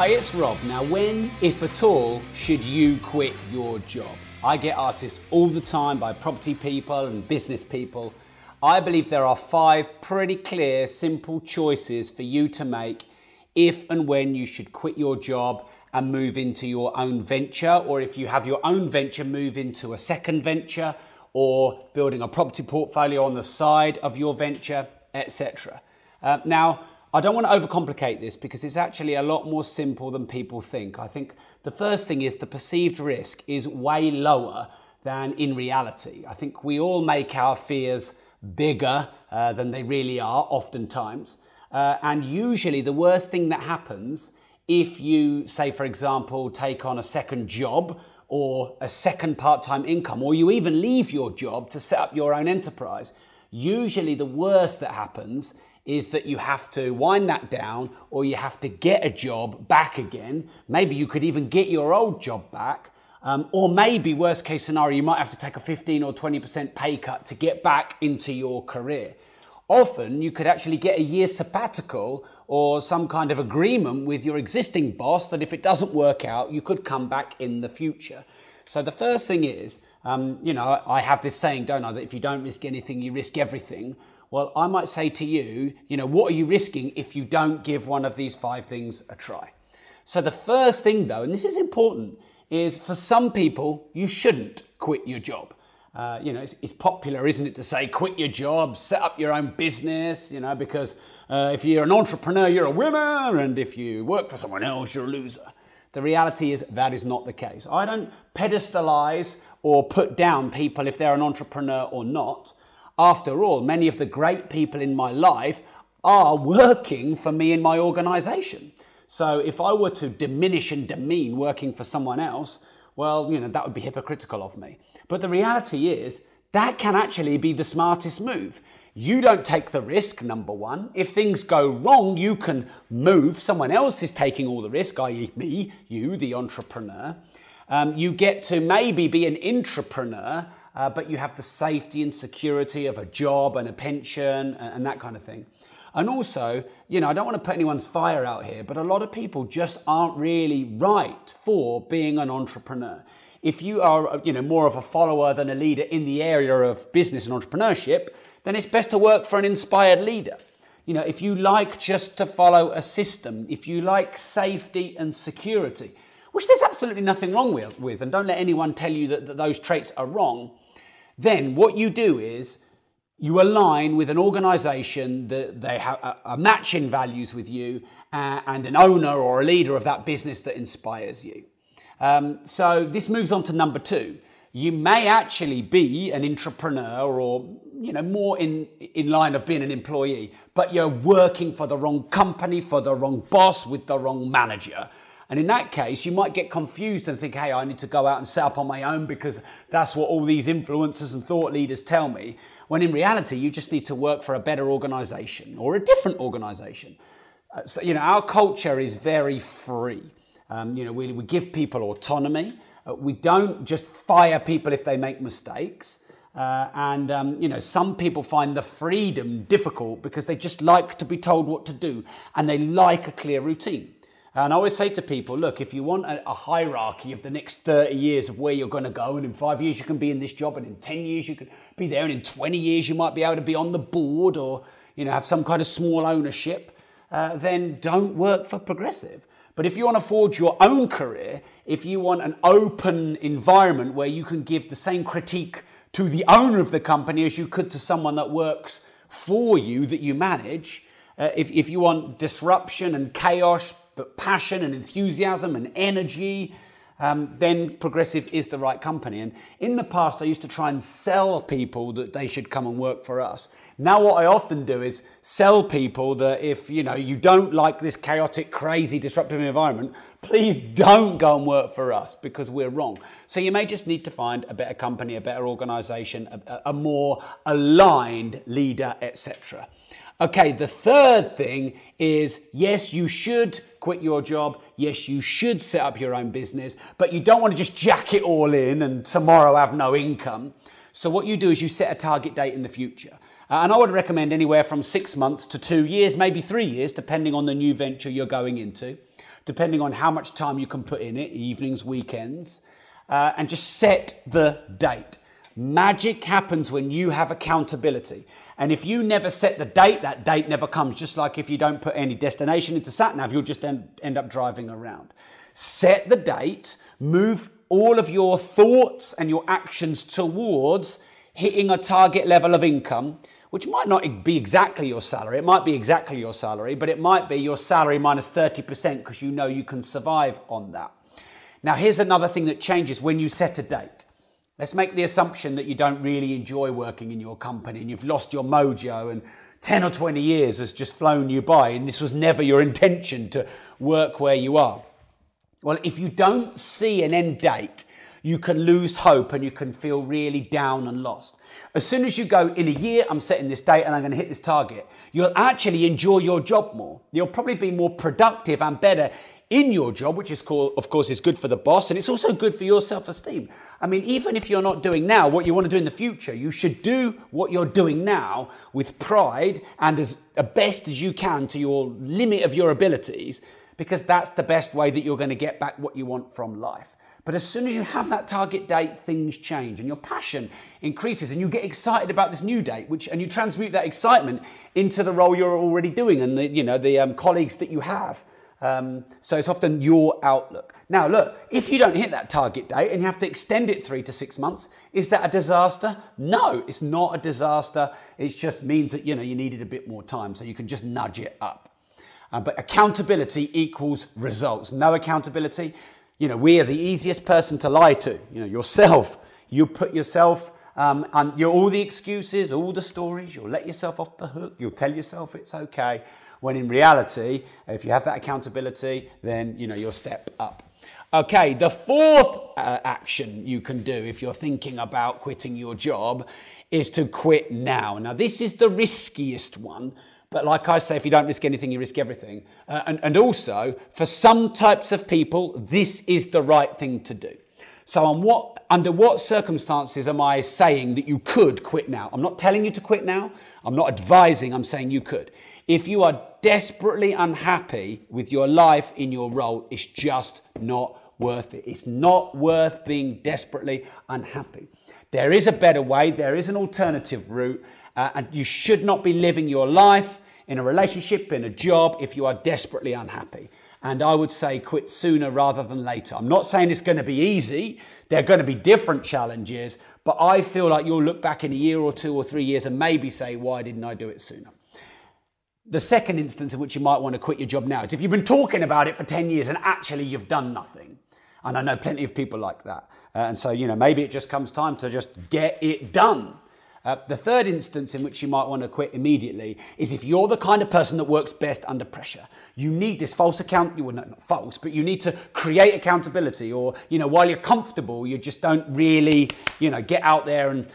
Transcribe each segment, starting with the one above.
Hi, it's Rob. Now, when, if at all, should you quit your job? I get asked this all the time by property people and business people. I believe there are five pretty clear, simple choices for you to make if and when you should quit your job and move into your own venture, or if you have your own venture, move into a second venture, or building a property portfolio on the side of your venture, etc. Uh, now, I don't want to overcomplicate this because it's actually a lot more simple than people think. I think the first thing is the perceived risk is way lower than in reality. I think we all make our fears bigger uh, than they really are, oftentimes. Uh, and usually, the worst thing that happens if you, say, for example, take on a second job or a second part time income, or you even leave your job to set up your own enterprise, usually the worst that happens is that you have to wind that down or you have to get a job back again. Maybe you could even get your old job back. Um, or maybe, worst case scenario, you might have to take a 15 or 20% pay cut to get back into your career. Often, you could actually get a year sabbatical or some kind of agreement with your existing boss that if it doesn't work out, you could come back in the future. So, the first thing is, um, you know, I have this saying, don't I, that if you don't risk anything, you risk everything. Well, I might say to you, you know, what are you risking if you don't give one of these five things a try? So, the first thing, though, and this is important, is for some people, you shouldn't quit your job. Uh, you know, it's, it's, popular, isn't it, to say quit your job, set up your own business, you know, because uh, if you're an entrepreneur, you're a winner, and if you work for someone else, you're a loser. The reality is that is not the case. I don't pedestalize or put down people if they're an entrepreneur or not. After all, many of the great people in my life are working for me in my organization. So if I were to diminish and demean working for someone else, well, you know, that would be hypocritical of me. But the reality is, that can actually be the smartest move. You don't take the risk, number one. If things go wrong, you can move. Someone else is taking all the risk, i.e., me, you, the entrepreneur. Um, you get to maybe be an intrapreneur uh, but you have the safety and security of a job and a pension and, and that kind of thing. And also, you know, I don't want to put anyone's fire out here, but a lot of people just aren't really right for being an entrepreneur. If you are, you know, more of a follower than a leader in the area of business and entrepreneurship, then it's best to work for an inspired leader. You know, if you like just to follow a system, if you like safety and security, which there's absolutely nothing wrong with, and don't let anyone tell you that, that those traits are wrong, then what you do is you align with an organization that they have a, matching values with you uh, and an owner or a leader of that business that inspires you. Um, so this moves on to number two. You may actually be an entrepreneur or you know more in in line of being an employee, but you're working for the wrong company, for the wrong boss, with the wrong manager. And in that case, you might get confused and think, hey, I need to go out and set up on my own because that's what all these influencers and thought leaders tell me. When in reality, you just need to work for a better organization or a different organization. Uh, so, you know, our culture is very free. Um, you know, we, we give people autonomy. Uh, we don't just fire people if they make mistakes. Uh, and um, you know, some people find the freedom difficult because they just like to be told what to do and they like a clear routine. And I always say to people, look, if you want a, a, hierarchy of the next 30 years of where you're going to go, and in five years you can be in this job, and in 10 years you can be there, and in 20 years you might be able to be on the board or you know have some kind of small ownership, uh, then don't work for Progressive. But if you want to forge your own career, if you want an open environment where you can give the same critique to the owner of the company as you could to someone that works for you that you manage, uh, if, if you want disruption and chaos, but passion and enthusiasm and energy, um, then Progressive is the right company. And in the past, I used to try and sell people that they should come and work for us. Now, what I often do is sell people that if you know you don't like this chaotic, crazy, disruptive environment, please don't go and work for us because we're wrong. So you may just need to find a better company, a better organization, a, a more aligned leader, etc. Okay, the third thing is yes, you should quit your job. Yes, you should set up your own business, but you don't want to just jack it all in and tomorrow have no income. So, what you do is you set a target date in the future. Uh, and I would recommend anywhere from six months to two years, maybe three years, depending on the new venture you're going into depending on how much time you can put in it, evenings, weekends, uh, and just set the date. Magic happens when you have accountability. And if you never set the date, that date never comes. Just like if you don't put any destination into SatNav, you'll just end, end up driving around. Set the date, move all of your thoughts and your actions towards hitting a target level of income which might not be exactly your salary. It might be exactly your salary, but it might be your salary minus 30% because you know you can survive on that. Now, here's another thing that changes when you set a date. Let's make the assumption that you don't really enjoy working in your company and you've lost your mojo and 10 or 20 years has just flown you by and this was never your intention to work where you are. Well, if you don't see an end date, you can lose hope and you can feel really down and lost. As soon as you go, in a year, I'm setting this date and I'm going to hit this target, you'll actually enjoy your job more. You'll probably be more productive and better in your job, which is called, of course, is good for the boss and it's also good for your self esteem. I mean, even if you're not doing now what you want to do in the future, you should do what you're doing now with pride and as best as you can to your limit of your abilities, because that's the best way that you're going to get back what you want from life. But as soon as you have that target date, things change and your passion increases and you get excited about this new date, which and you transmute that excitement into the role you're already doing and the you know the um, colleagues that you have. Um, so it's often your outlook. Now, look, if you don't hit that target date and you have to extend it three to six months, is that a disaster? No, it's not a disaster. It just means that you know you needed a bit more time, so you can just nudge it up. Uh, but accountability equals results. No accountability, you know, we are the easiest person to lie to, you know, yourself. You put yourself um, and you're all the excuses, all the stories, you'll let yourself off the hook, you'll tell yourself it's okay, when in reality, if you have that accountability, then, you know, you'll step up. Okay, the fourth uh, action you can do if you're thinking about quitting your job is to quit now. Now, this is the riskiest one but like I say, if you don't risk anything, you risk everything. Uh, and, and also, for some types of people, this is the right thing to do. So, what, under what circumstances am I saying that you could quit now? I'm not telling you to quit now. I'm not advising, I'm saying you could. If you are desperately unhappy with your life in your role, it's just not worth it. It's not worth being desperately unhappy. There is a better way, there is an alternative route, uh, and you should not be living your life in a relationship, in a job, if you are desperately unhappy. And I would say quit sooner rather than later. I'm not saying it's going to be easy. There are going to be different challenges, but I feel like you'll look back in a year or two or three years and maybe say, why didn't I do it sooner? The second instance in which you might want to quit your job now is if you've been talking about it for 10 years and actually you've done nothing. And I know plenty of people like that. Uh, and so, you know, maybe it just comes time to just get it done. Uh, the third instance in which you might want to quit immediately is if you're the kind of person that works best under pressure. You need this false account, you well, not, not false, but you need to create accountability or, you know, while you're comfortable, you just don't really, you know, get out there and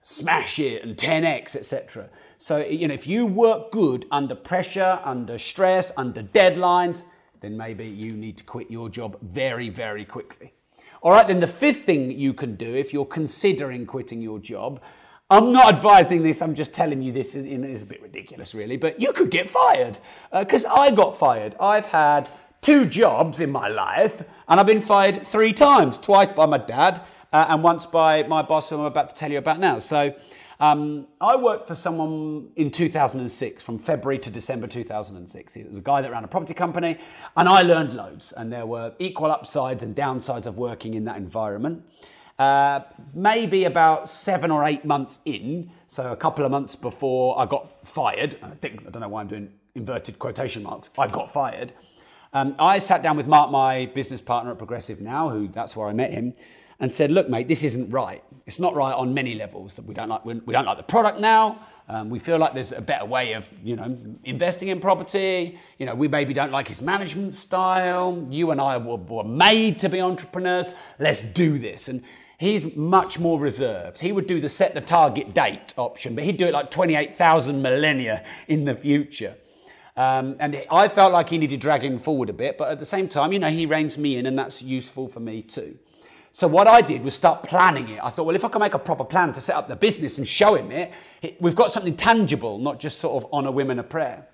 smash it and 10x, etc. So, you know, if you work good under pressure, under stress, under deadlines, then maybe you need to quit your job very, very quickly. All right, then the fifth thing you can do if you're considering quitting your job, I'm not advising this, I'm just telling you this is a bit ridiculous, really, but you could get fired. Because uh, I got fired. I've had two jobs in my life, and I've been fired three times twice by my dad, uh, and once by my boss, who I'm about to tell you about now. So, um, I worked for someone in 2006, from February to December 2006. It was a guy that ran a property company, and I learned loads. And there were equal upsides and downsides of working in that environment. Uh, maybe about seven or eight months in, so a couple of months before I got fired, I think I don't know why I'm doing inverted quotation marks. I got fired. Um, I sat down with Mark, my business partner at Progressive now, who that's where I met him, and said, "Look, mate, this isn't right. It's not right on many levels. That we don't like. We don't like the product now. Um, we feel like there's a better way of, you know, investing in property. You know, we maybe don't like his management style. You and I were, were made to be entrepreneurs. Let's do this." And he's much more reserved. He would do the set the target date option, but he'd do it like 28,000 millennia in the future. Um, and I felt like he needed dragging forward a bit, but at the same time, you know, he reins me in, and that's useful for me too. So what I did was start planning it. I thought, well, if I can make a proper plan to set up the business and show him it, we've got something tangible, not just sort of on a whim and a prayer.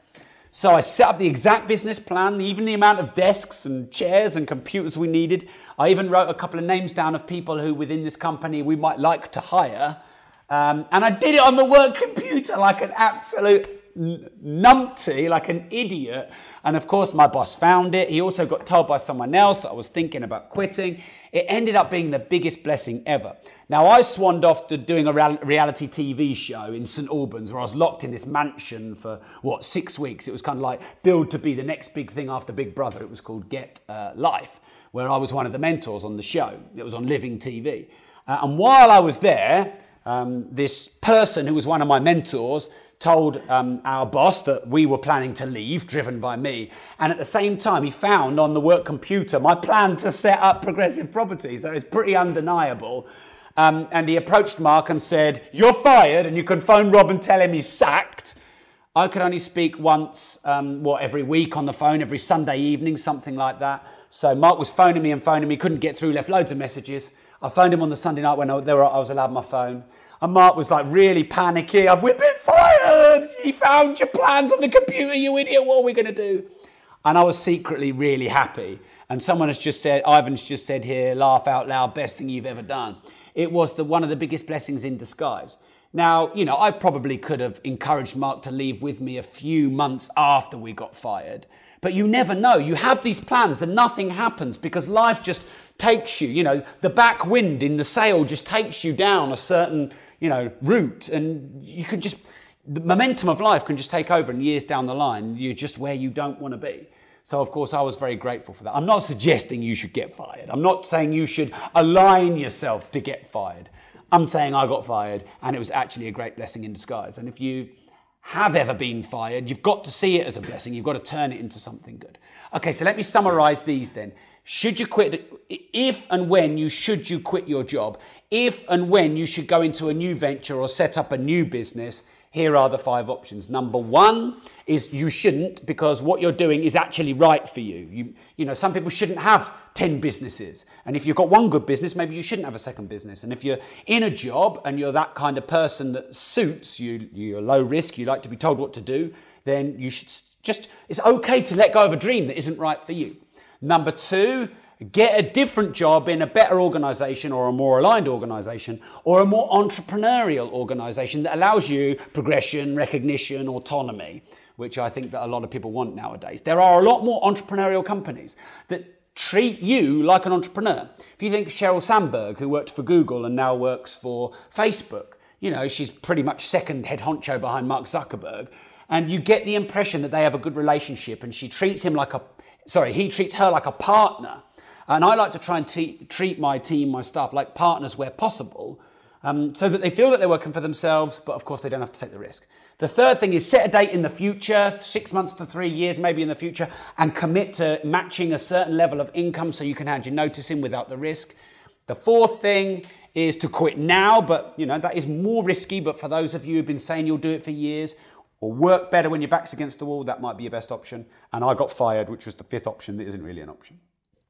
So I set up the exact business plan, even the amount of desks and chairs and computers we needed. I even wrote a couple of names down of people who within this company we might like to hire. Um, and I did it on the work computer like an absolute numpty, like an idiot. And of course, my boss found it. He also got told by someone else that I was thinking about quitting. It ended up being the biggest blessing ever. Now, I swanned off to doing a reality TV show in St Albans where I was locked in this mansion for, what, six weeks. It was kind of like build to be the next big thing after Big Brother. It was called Get uh, Life, where I was one of the mentors on the show. It was on Living TV. Uh, and while I was there, um, this person who was one of my mentors told um, our boss that we were planning to leave, driven by me. And at the same time, he found on the work computer my plan to set up progressive property. So it's pretty undeniable. Um, and he approached Mark and said, You're fired, and you can phone Rob and tell him he's sacked. I could only speak once, um, what, every week on the phone, every Sunday evening, something like that. So Mark was phoning me and phoning me, couldn't get through, left loads of messages. I phoned him on the Sunday night when I, were, I was allowed my phone. And Mark was like really panicky. I've been fired. He found your plans on the computer, you idiot. What are we going to do? And I was secretly really happy. And someone has just said, Ivan's just said here, laugh out loud, best thing you've ever done. It was the, one of the biggest blessings in disguise. Now, you know, I probably could have encouraged Mark to leave with me a few months after we got fired. But you never know. You have these plans and nothing happens because life just takes you. You know, the back wind in the sail just takes you down a certain you know, route, and you can just the momentum of life can just take over, and years down the line, you're just where you don't want to be. So, of course, I was very grateful for that. I'm not suggesting you should get fired. I'm not saying you should align yourself to get fired. I'm saying I got fired, and it was actually a great blessing in disguise. And if you have ever been fired, you've got to see it as a blessing. You've got to turn it into something good. Okay, so let me summarize these then. Should you quit? If and when you should you quit your job? If and when you should go into a new venture or set up a new business? Here are the five options. Number one is you shouldn't because what you're doing is actually right for you. You, you know, some people shouldn't have 10 businesses. And if you've got one good business, maybe you shouldn't have a second business. And if you're in a job and you're that kind of person that suits you, you're low risk, you like to be told what to do, then you should just, it's okay to let go of a dream that isn't right for you. Number two, get a different job in a better organization or a more aligned organization or a more entrepreneurial organization that allows you progression, recognition, autonomy, which I think that a lot of people want nowadays. There are a lot more entrepreneurial companies that treat you like an entrepreneur. If you think Sheryl Sandberg, who worked for Google and now works for Facebook, you know, she's pretty much second head honcho behind Mark Zuckerberg. And you get the impression that they have a good relationship and she treats him like a sorry, he treats her like a partner. And I like to try and treat my team, my staff, like partners where possible, um, so that they feel that they're working for themselves, but of course they don't have to take the risk. The third thing is set a date in the future, six months to three years, maybe in the future, and commit to matching a certain level of income so you can hand your notice in without the risk. The fourth thing is to quit now, but you know that is more risky. But for those of you who've been saying you'll do it for years, or work better when your back's against the wall, that might be your best option. And I got fired, which was the fifth option that isn't really an option.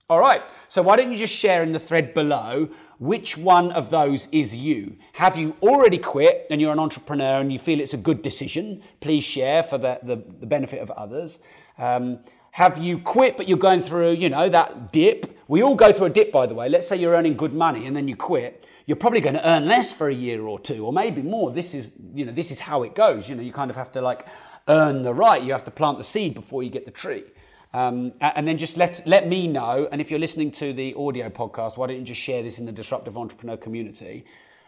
All right, so why don't you just share in the thread below which one of those is you? Have you already quit and you're an entrepreneur and you feel it's a good decision? Please share for the, the, the benefit of others. Um, have you quit but you're going through, you know, that dip? We all go through a dip, by the way. Let's say you're earning good money and then you quit you're probably going to earn less for a year or two, or maybe more. This is, you know, this is how it goes. You know, you kind of have to like earn the right. You have to plant the seed before you get the tree. Um, and then just let, let me know. And if you're listening to the audio podcast, why don't you just share this in the Disruptive Entrepreneur community?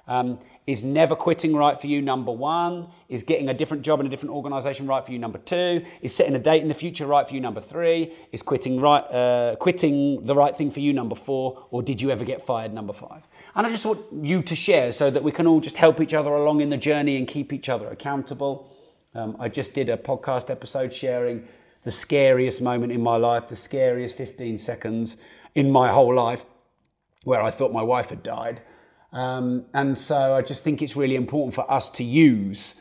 Um, is never quitting right for you number one? Is getting a different job in a different organization right for you number two? Is setting a date in the future right for you number three? Is quitting right uh, quitting the right thing for you number four? Or did you ever get fired number five? And I just want you to share so that we can all just help each other along in the journey and keep each other accountable. Um, I just did a podcast episode sharing the scariest moment in my life, the scariest 15 seconds in my whole life, where I thought my wife had died. Um, and so I just think it's really important for us to use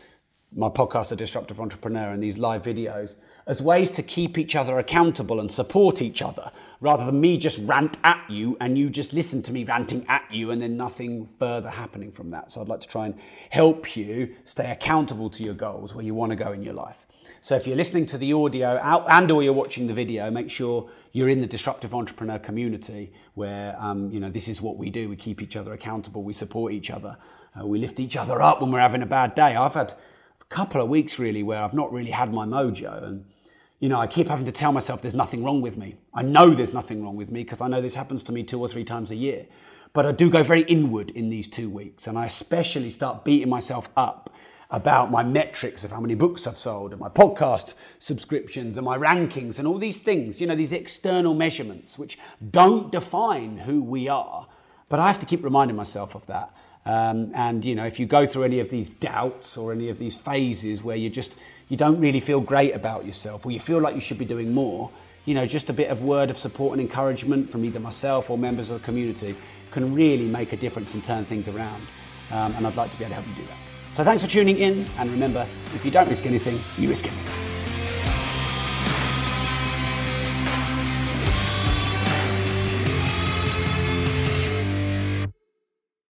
my podcast, The Disruptive Entrepreneur, and these live videos as ways to keep each other accountable and support each other rather than me just rant at you and you just listen to me ranting at you and then nothing further happening from that. So I'd like to try and help you stay accountable to your goals where you want to go in your life. So if you're listening to the audio and or you're watching the video, make sure you're in the disruptive entrepreneur community where um, you know this is what we do. We keep each other accountable. We support each other. Uh, we lift each other up when we're having a bad day. I've had a couple of weeks really where I've not really had my mojo and you know, I keep having to tell myself there's nothing wrong with me. I know there's nothing wrong with me because I know this happens to me two or three times a year. But I do go very inward in these two weeks, and I especially start beating myself up about my metrics of how many books I've sold and my podcast subscriptions and my rankings and all these things, you know, these external measurements which don't define who we are. But I have to keep reminding myself of that. Um, and you know, if you go through any of these doubts or any of these phases where you just you don't really feel great about yourself or you feel like you should be doing more, you know, just a bit of word of support and encouragement from either myself or members of the community can really make a difference and turn things around. Um, and I'd like to be able to help you do that. So thanks for tuning in, and remember, if you don't risk anything, you risk everything.